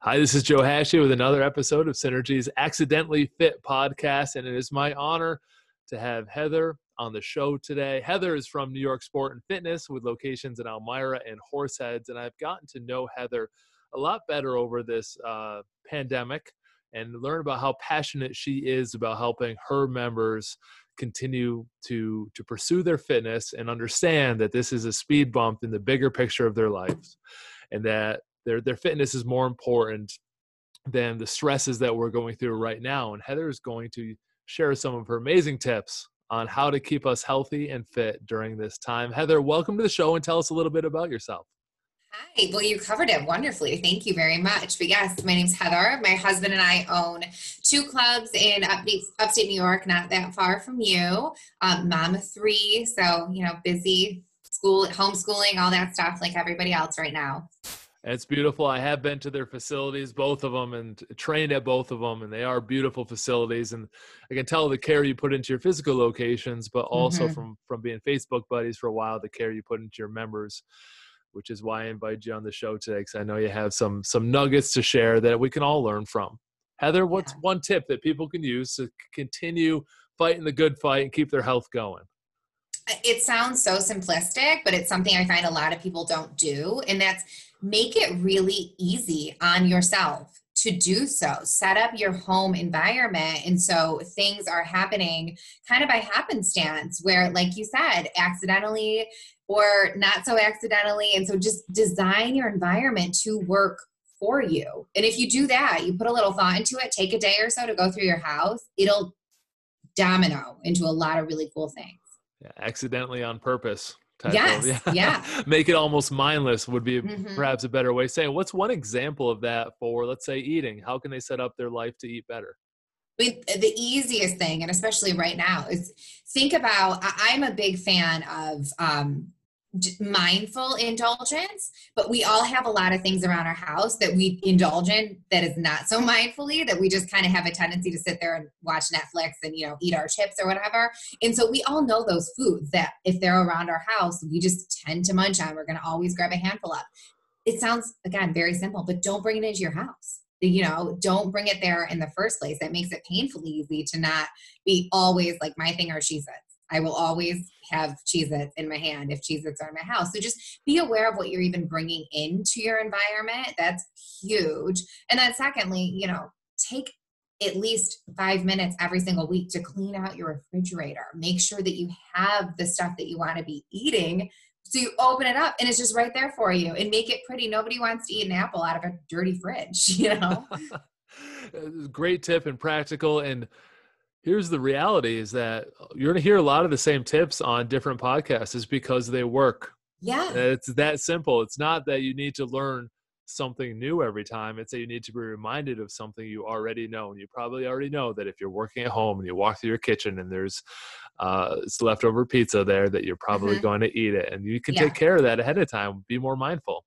Hi, this is Joe Hashey with another episode of Synergy's Accidentally Fit podcast, and it is my honor to have Heather on the show today. Heather is from New York Sport and Fitness with locations in Elmira and Horseheads, and I've gotten to know Heather a lot better over this uh, pandemic and learn about how passionate she is about helping her members continue to to pursue their fitness and understand that this is a speed bump in the bigger picture of their lives and that their their fitness is more important than the stresses that we're going through right now and heather is going to share some of her amazing tips on how to keep us healthy and fit during this time heather welcome to the show and tell us a little bit about yourself Hi. Well, you covered it wonderfully. Thank you very much. But yes, my name's Heather. My husband and I own two clubs in upstate, New York, not that far from you. Um, mom of three, so you know, busy school, homeschooling, all that stuff, like everybody else right now. It's beautiful. I have been to their facilities, both of them, and trained at both of them, and they are beautiful facilities. And I can tell the care you put into your physical locations, but also mm-hmm. from from being Facebook buddies for a while, the care you put into your members which is why I invited you on the show today because I know you have some some nuggets to share that we can all learn from. Heather, what's yeah. one tip that people can use to continue fighting the good fight and keep their health going? It sounds so simplistic, but it's something I find a lot of people don't do, and that's make it really easy on yourself to do so. Set up your home environment. And so things are happening kind of by happenstance, where, like you said, accidentally or not so accidentally. And so just design your environment to work for you. And if you do that, you put a little thought into it, take a day or so to go through your house, it'll domino into a lot of really cool things. Yeah, accidentally on purpose. yes, yeah. yeah. Make it almost mindless would be mm-hmm. perhaps a better way of saying. What's one example of that for, let's say, eating? How can they set up their life to eat better? the easiest thing, and especially right now, is think about. I'm a big fan of um, mindful indulgence, but we all have a lot of things around our house that we indulge in that is not so mindfully that we just kind of have a tendency to sit there and watch Netflix and you know eat our chips or whatever. And so we all know those foods that if they're around our house, we just tend to munch on. We're going to always grab a handful of. It sounds again very simple, but don't bring it into your house you know don't bring it there in the first place that makes it painfully easy to not be always like my thing or she says I will always have Cheez Its in my hand if Cheez Its are in my house. So just be aware of what you're even bringing into your environment. That's huge. And then, secondly, you know, take at least five minutes every single week to clean out your refrigerator. Make sure that you have the stuff that you want to be eating. So you open it up and it's just right there for you and make it pretty. Nobody wants to eat an apple out of a dirty fridge, you know? Great tip and practical. And here's the reality is that you're going to hear a lot of the same tips on different podcasts is because they work. Yeah. It's that simple. It's not that you need to learn something new every time. It's that you need to be reminded of something you already know. And you probably already know that if you're working at home and you walk through your kitchen and there's uh, it's leftover pizza there that you're probably mm-hmm. going to eat it. And you can yeah. take care of that ahead of time. Be more mindful.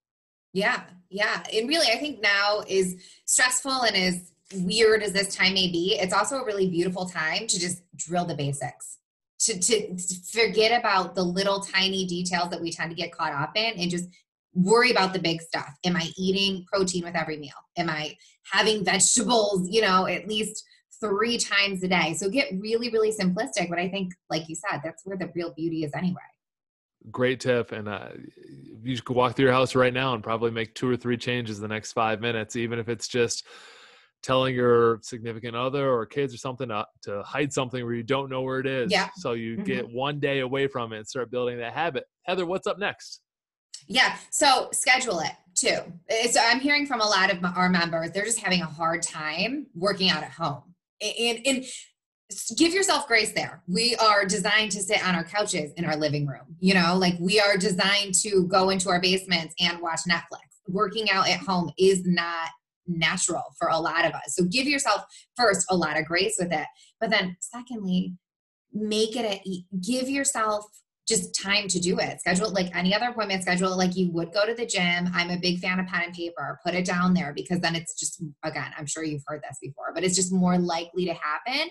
Yeah. Yeah. And really i think now is stressful and is weird as this time may be, it's also a really beautiful time to just drill the basics. To, to, forget about the little tiny details that we tend to get caught up in and just worry about the big stuff. Am I eating protein with every meal? Am I having vegetables, you know, at least three times a day? So get really, really simplistic. But I think, like you said, that's where the real beauty is anyway. Great tip. And uh, you could walk through your house right now and probably make two or three changes the next five minutes, even if it's just telling your significant other or kids or something to, to hide something where you don't know where it is. Yeah. So you mm-hmm. get one day away from it and start building that habit. Heather, what's up next? Yeah. So schedule it too. So I'm hearing from a lot of our members, they're just having a hard time working out at home. And, and give yourself grace there. We are designed to sit on our couches in our living room. You know, like we are designed to go into our basements and watch Netflix. Working out at home is not natural for a lot of us. So give yourself first a lot of grace with it. But then secondly, make it a give yourself just time to do it. Schedule like any other appointment, schedule like you would go to the gym. I'm a big fan of pen and paper. Put it down there because then it's just again, I'm sure you've heard this before, but it's just more likely to happen.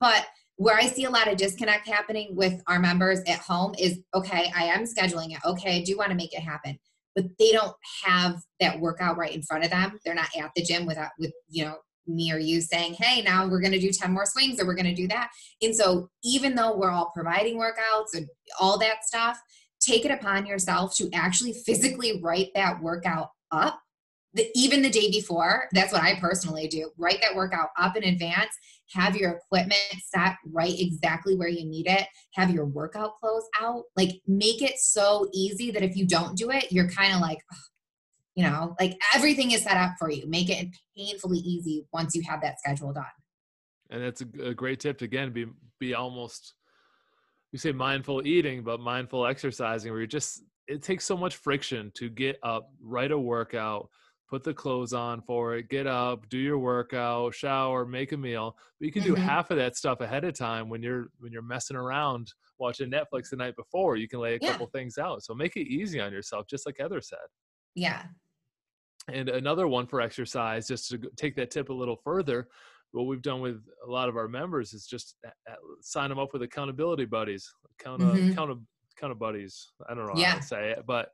But where I see a lot of disconnect happening with our members at home is okay, I am scheduling it. Okay, I do want to make it happen but they don't have that workout right in front of them. They're not at the gym without with you know me or you saying, "Hey, now we're going to do 10 more swings or we're going to do that." And so even though we're all providing workouts and all that stuff, take it upon yourself to actually physically write that workout up the, even the day before that's what i personally do write that workout up in advance have your equipment set right exactly where you need it have your workout clothes out like make it so easy that if you don't do it you're kind of like you know like everything is set up for you. Make it painfully easy once you have that schedule done. And that's a, great tip to again be be almost you say mindful eating but mindful exercising where you just it takes so much friction to get up write a workout put the clothes on for it, get up, do your workout, shower, make a meal. But you can do mm-hmm. half of that stuff ahead of time when you're when you're messing around watching Netflix the night before. You can lay a yeah. couple things out. So make it easy on yourself, just like Heather said. Yeah. And another one for exercise, just to take that tip a little further, what we've done with a lot of our members is just sign them up with accountability buddies, count mm-hmm. count count buddies. I don't know yeah. how to say it, but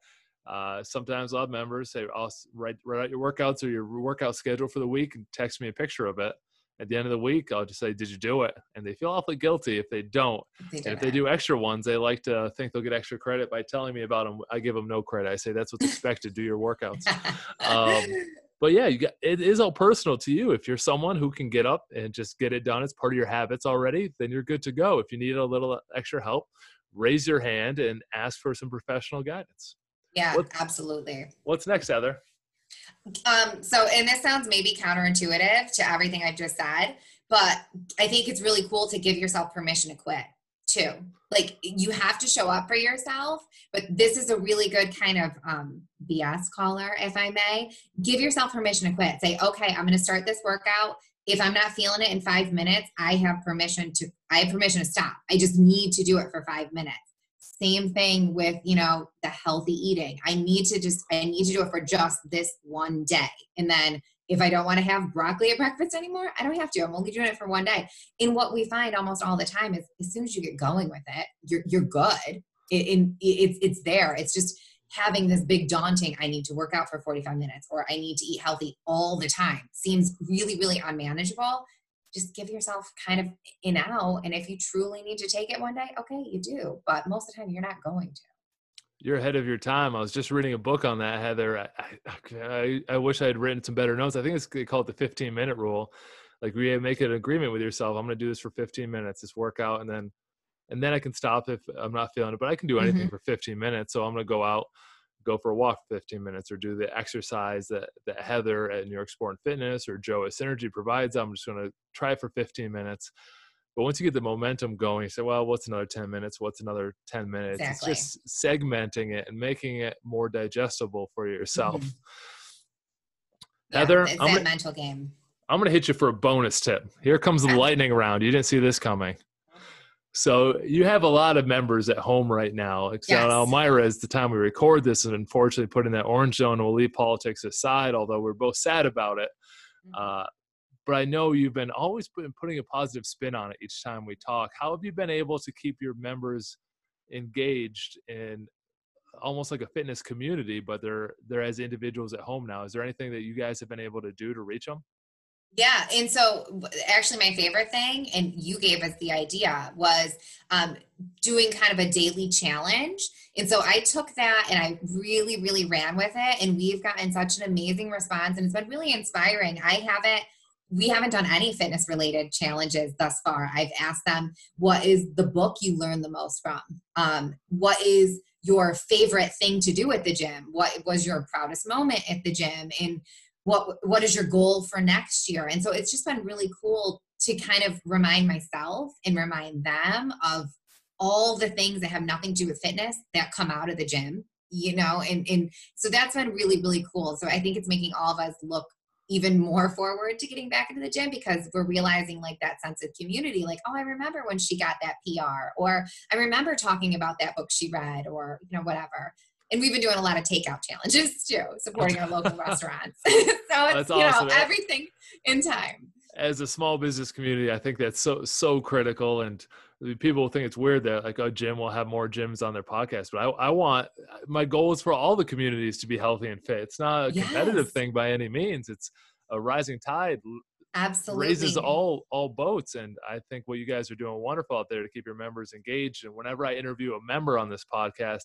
uh, sometimes I'll have members say, I'll write, write out your workouts or your workout schedule for the week and text me a picture of it. At the end of the week, I'll just say, Did you do it? And they feel awfully guilty if they don't. They and if they do extra ones, they like to think they'll get extra credit by telling me about them. I give them no credit. I say, That's what's expected. do your workouts. um, but yeah, you got, it is all personal to you. If you're someone who can get up and just get it done, it's part of your habits already, then you're good to go. If you need a little extra help, raise your hand and ask for some professional guidance. Yeah, what, absolutely. What's next, Heather? Um, so, and this sounds maybe counterintuitive to everything I've just said, but I think it's really cool to give yourself permission to quit too. Like you have to show up for yourself, but this is a really good kind of um, BS caller, if I may. Give yourself permission to quit. Say, okay, I'm going to start this workout. If I'm not feeling it in five minutes, I have permission to. I have permission to stop. I just need to do it for five minutes same thing with you know the healthy eating. I need to just i need to do it for just this one day. And then if i don't want to have broccoli at breakfast anymore i don't have to. I'm only doing it for one day. And what we find almost all the time is as soon as you get going with it you're, you're good. It, it, it's it's there. It's just having this big daunting i need to work out for 45 minutes or i need to eat healthy all the time seems really really unmanageable just give yourself kind of an out. And if you truly need to take it one day, okay, you do. But most of the time, you're not going to. You're ahead of your time. I was just reading a book on that, Heather. I, I, I wish I had written some better notes. I think it's they call it the 15 minute rule. Like we make an agreement with yourself. I'm going to do this for 15 minutes, this workout, and then and then I can stop if I'm not feeling it. But I can do anything mm-hmm. for 15 minutes. So I'm going to go out go for a walk for 15 minutes or do the exercise that, that Heather at New York Sport and Fitness or Joe at Synergy provides. I'm just going to try it for 15 minutes. But once you get the momentum going, you say, well, what's another 10 minutes? What's another 10 minutes? Exactly. It's just segmenting it and making it more digestible for yourself. Mm-hmm. Yeah, Heather, it's I'm that gonna, mental game. I'm going to hit you for a bonus tip. Here comes the lightning round. You didn't see this coming. So you have a lot of members at home right now. Yes. Elmira, is the time we record this, and unfortunately put in that orange zone. We'll leave politics aside, although we're both sad about it. Mm-hmm. Uh, but I know you've been always been putting a positive spin on it each time we talk. How have you been able to keep your members engaged in almost like a fitness community, but they're they're as individuals at home now? Is there anything that you guys have been able to do to reach them? Yeah. And so, actually, my favorite thing, and you gave us the idea, was um, doing kind of a daily challenge. And so, I took that and I really, really ran with it. And we've gotten such an amazing response. And it's been really inspiring. I haven't we haven't done any fitness related challenges thus far. I've asked them, what is the book you learned the most from? Um, what is your favorite thing to do at the gym? What was your proudest moment at the gym? And what what is your goal for next year? And so it's just been really cool to kind of remind myself and remind them of all the things that have nothing to do with fitness that come out of the gym you know and and so that's been really really cool. So i think it's making all of us look even more forward to getting back into the gym because we're realizing like that sense of community like oh i remember when she got that pr or i remember talking about that book she read or you know whatever and we've been doing a lot of takeout challenges too, supporting our local restaurants. so it's that's you awesome. know everything in time. As a small business community, I think that's so so critical. And people think it's weird that like oh, a gym will have more gyms on their podcast, but I, I want my goal is for all the communities to be healthy and fit. It's not a competitive Yes. thing by any means. It's a rising tide Absolutely. raises all all boats and i think what you guys are doing wonderful out there to keep your members engaged and whenever i interview a member on this podcast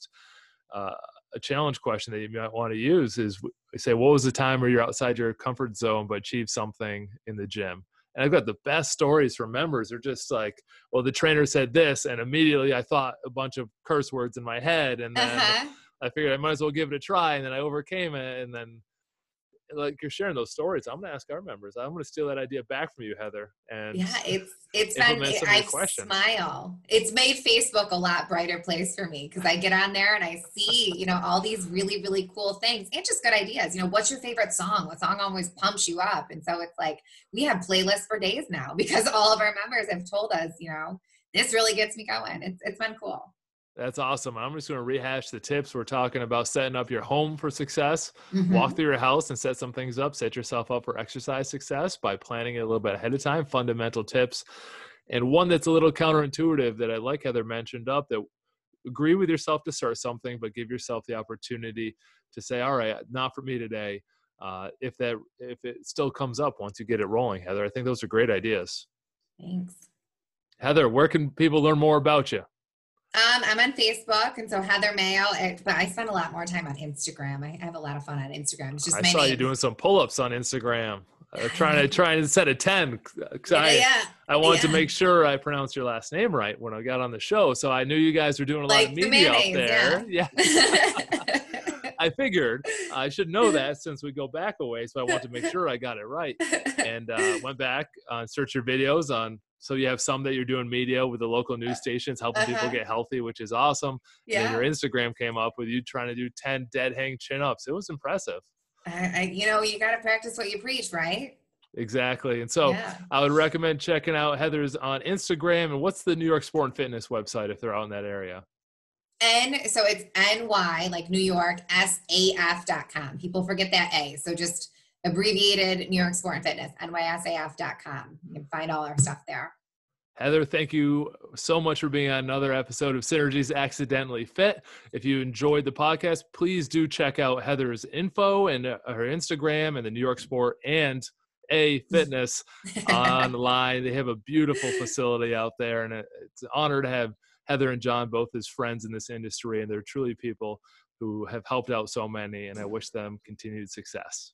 uh, a challenge question that you might want to use is say what was the time where you're outside your comfort zone but achieved something in the gym and i've got the best stories from members they're just like well the trainer said this and immediately i thought a bunch of curse words in my head and then Uh-huh. i figured i might as well give it a try and then i overcame it and then like you're sharing those stories i'm going to ask our members i'm going to steal that idea back from you heather and Yeah, it's it's been implement some of your I smile. It's made Facebook a lot brighter place for me because I get on there and I see you know all these really really cool things and just good ideas. You know, what's your favorite song? What song always pumps you up? And so it's like we have playlists for days now because all of our members have told us, you know, this really gets me going. It's it's been cool. That's awesome i'm just going to rehash the tips we're talking about setting up your home for success Mhm. walk through your house and set some things up set yourself up for exercise success by planning it a little bit ahead of time fundamental tips and one that's a little counterintuitive that i like heather mentioned up that agree with yourself to start something but give yourself the opportunity to say all right not for me today uh, if that if it still comes up once you get it rolling heather i think those are great ideas Thanks. heather where can people learn more about you Um, I'm on Facebook, and so Heather Mayo. It, but I spend a lot more time on Instagram. I have a lot of fun on Instagram. It's just i my saw name. you doing some pull-ups on instagram uh, trying to trying to set a 10 'cause yeah, I, yeah. I wanted to make sure I pronounced your last name right when I got on the show. So I knew you guys were doing a lot Like of the media mayonnaise, out there. Yeah. I figured I should know that since we go back a way. So I wanted to make sure I got it right. And uh, went back uh, search your videos on. So you have some that you're doing media with the local news stations, helping people Uh-huh. get healthy, which is awesome. And then yeah. your Instagram came up with you trying to do 10 dead hang chin ups. It was impressive. I, I, you know, you got to practice what you preach, right? Exactly. And so yeah. I would recommend checking out Heather's on Instagram. And what's the New York Sport and Fitness website if they're out in that area? N, so it's NY, like New York, SAF.com. People forget that A. So just abbreviated New York Sport and Fitness, NYSAF.com. You can find all our stuff there. Heather, thank you so much for being on another episode of Synergies Accidentally Fit. If you enjoyed the podcast, please do check out Heather's info and uh, her Instagram and the New York Sport and A Fitness online. They have a beautiful facility out there, and it's an honor to have Heather and John both as friends in this industry. And they're truly people who have helped out so many, and I wish them continued success.